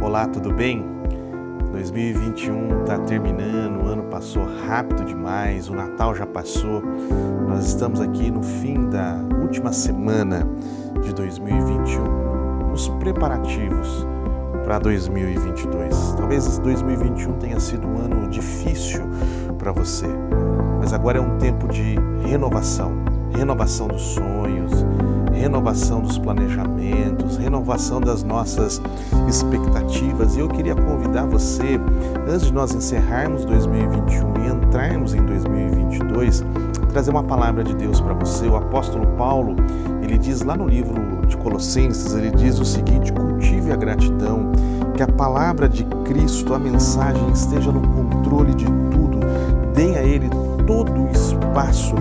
Olá, tudo bem? 2021 está terminando, o ano passou rápido demais, o Natal já passou. Nós estamos aqui no fim da última semana de 2021, nos preparativos para 2022. Talvez 2021 tenha sido um ano difícil para você, mas agora é um tempo de renovação renovação dos sonhos renovação dos planejamentos, renovação das nossas expectativas. E eu queria convidar você, antes de nós encerrarmos 2021 e entrarmos em 2022, trazer uma palavra de Deus para você. O apóstolo Paulo, ele diz lá no livro de Colossenses, ele diz o seguinte: cultive a gratidão, que a palavra de Cristo, a mensagem esteja no controle de tudo. Dê a ele todo o espaço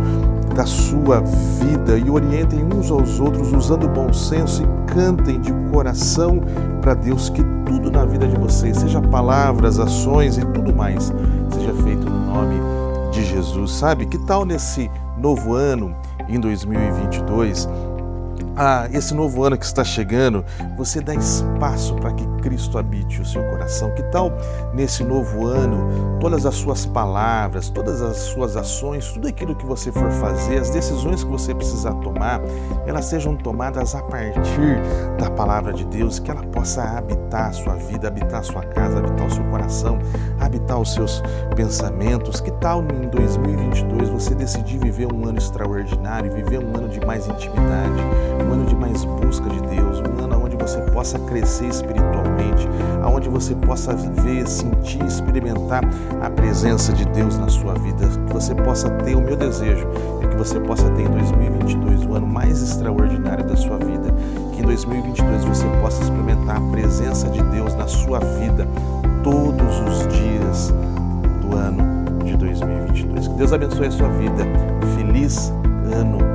da sua vida e orientem uns aos outros usando bom senso e cantem de coração para Deus que tudo na vida de vocês, seja palavras, ações e tudo mais, seja feito no nome de Jesus. Sabe? Que tal nesse novo ano, em 2022? Ah, esse novo ano que está chegando, você dá espaço para que Cristo habite o seu coração. Que tal nesse novo ano, todas as suas palavras, todas as suas ações, tudo aquilo que você for fazer, as decisões que você precisar tomar, elas sejam tomadas a partir da palavra de Deus, que ela possa habitar a sua vida, habitar a sua casa, habitar o seu coração, habitar os seus pensamentos. Que tal em 2022 você decidir viver um ano extraordinário, viver um ano de mais intimidade? um ano de mais busca de Deus, um ano onde você possa crescer espiritualmente, aonde você possa ver, sentir, experimentar a presença de Deus na sua vida, que você possa ter o meu desejo é que você possa ter em 2022 o ano mais extraordinário da sua vida, que em 2022 você possa experimentar a presença de Deus na sua vida Deus abençoe a sua vida. Feliz ano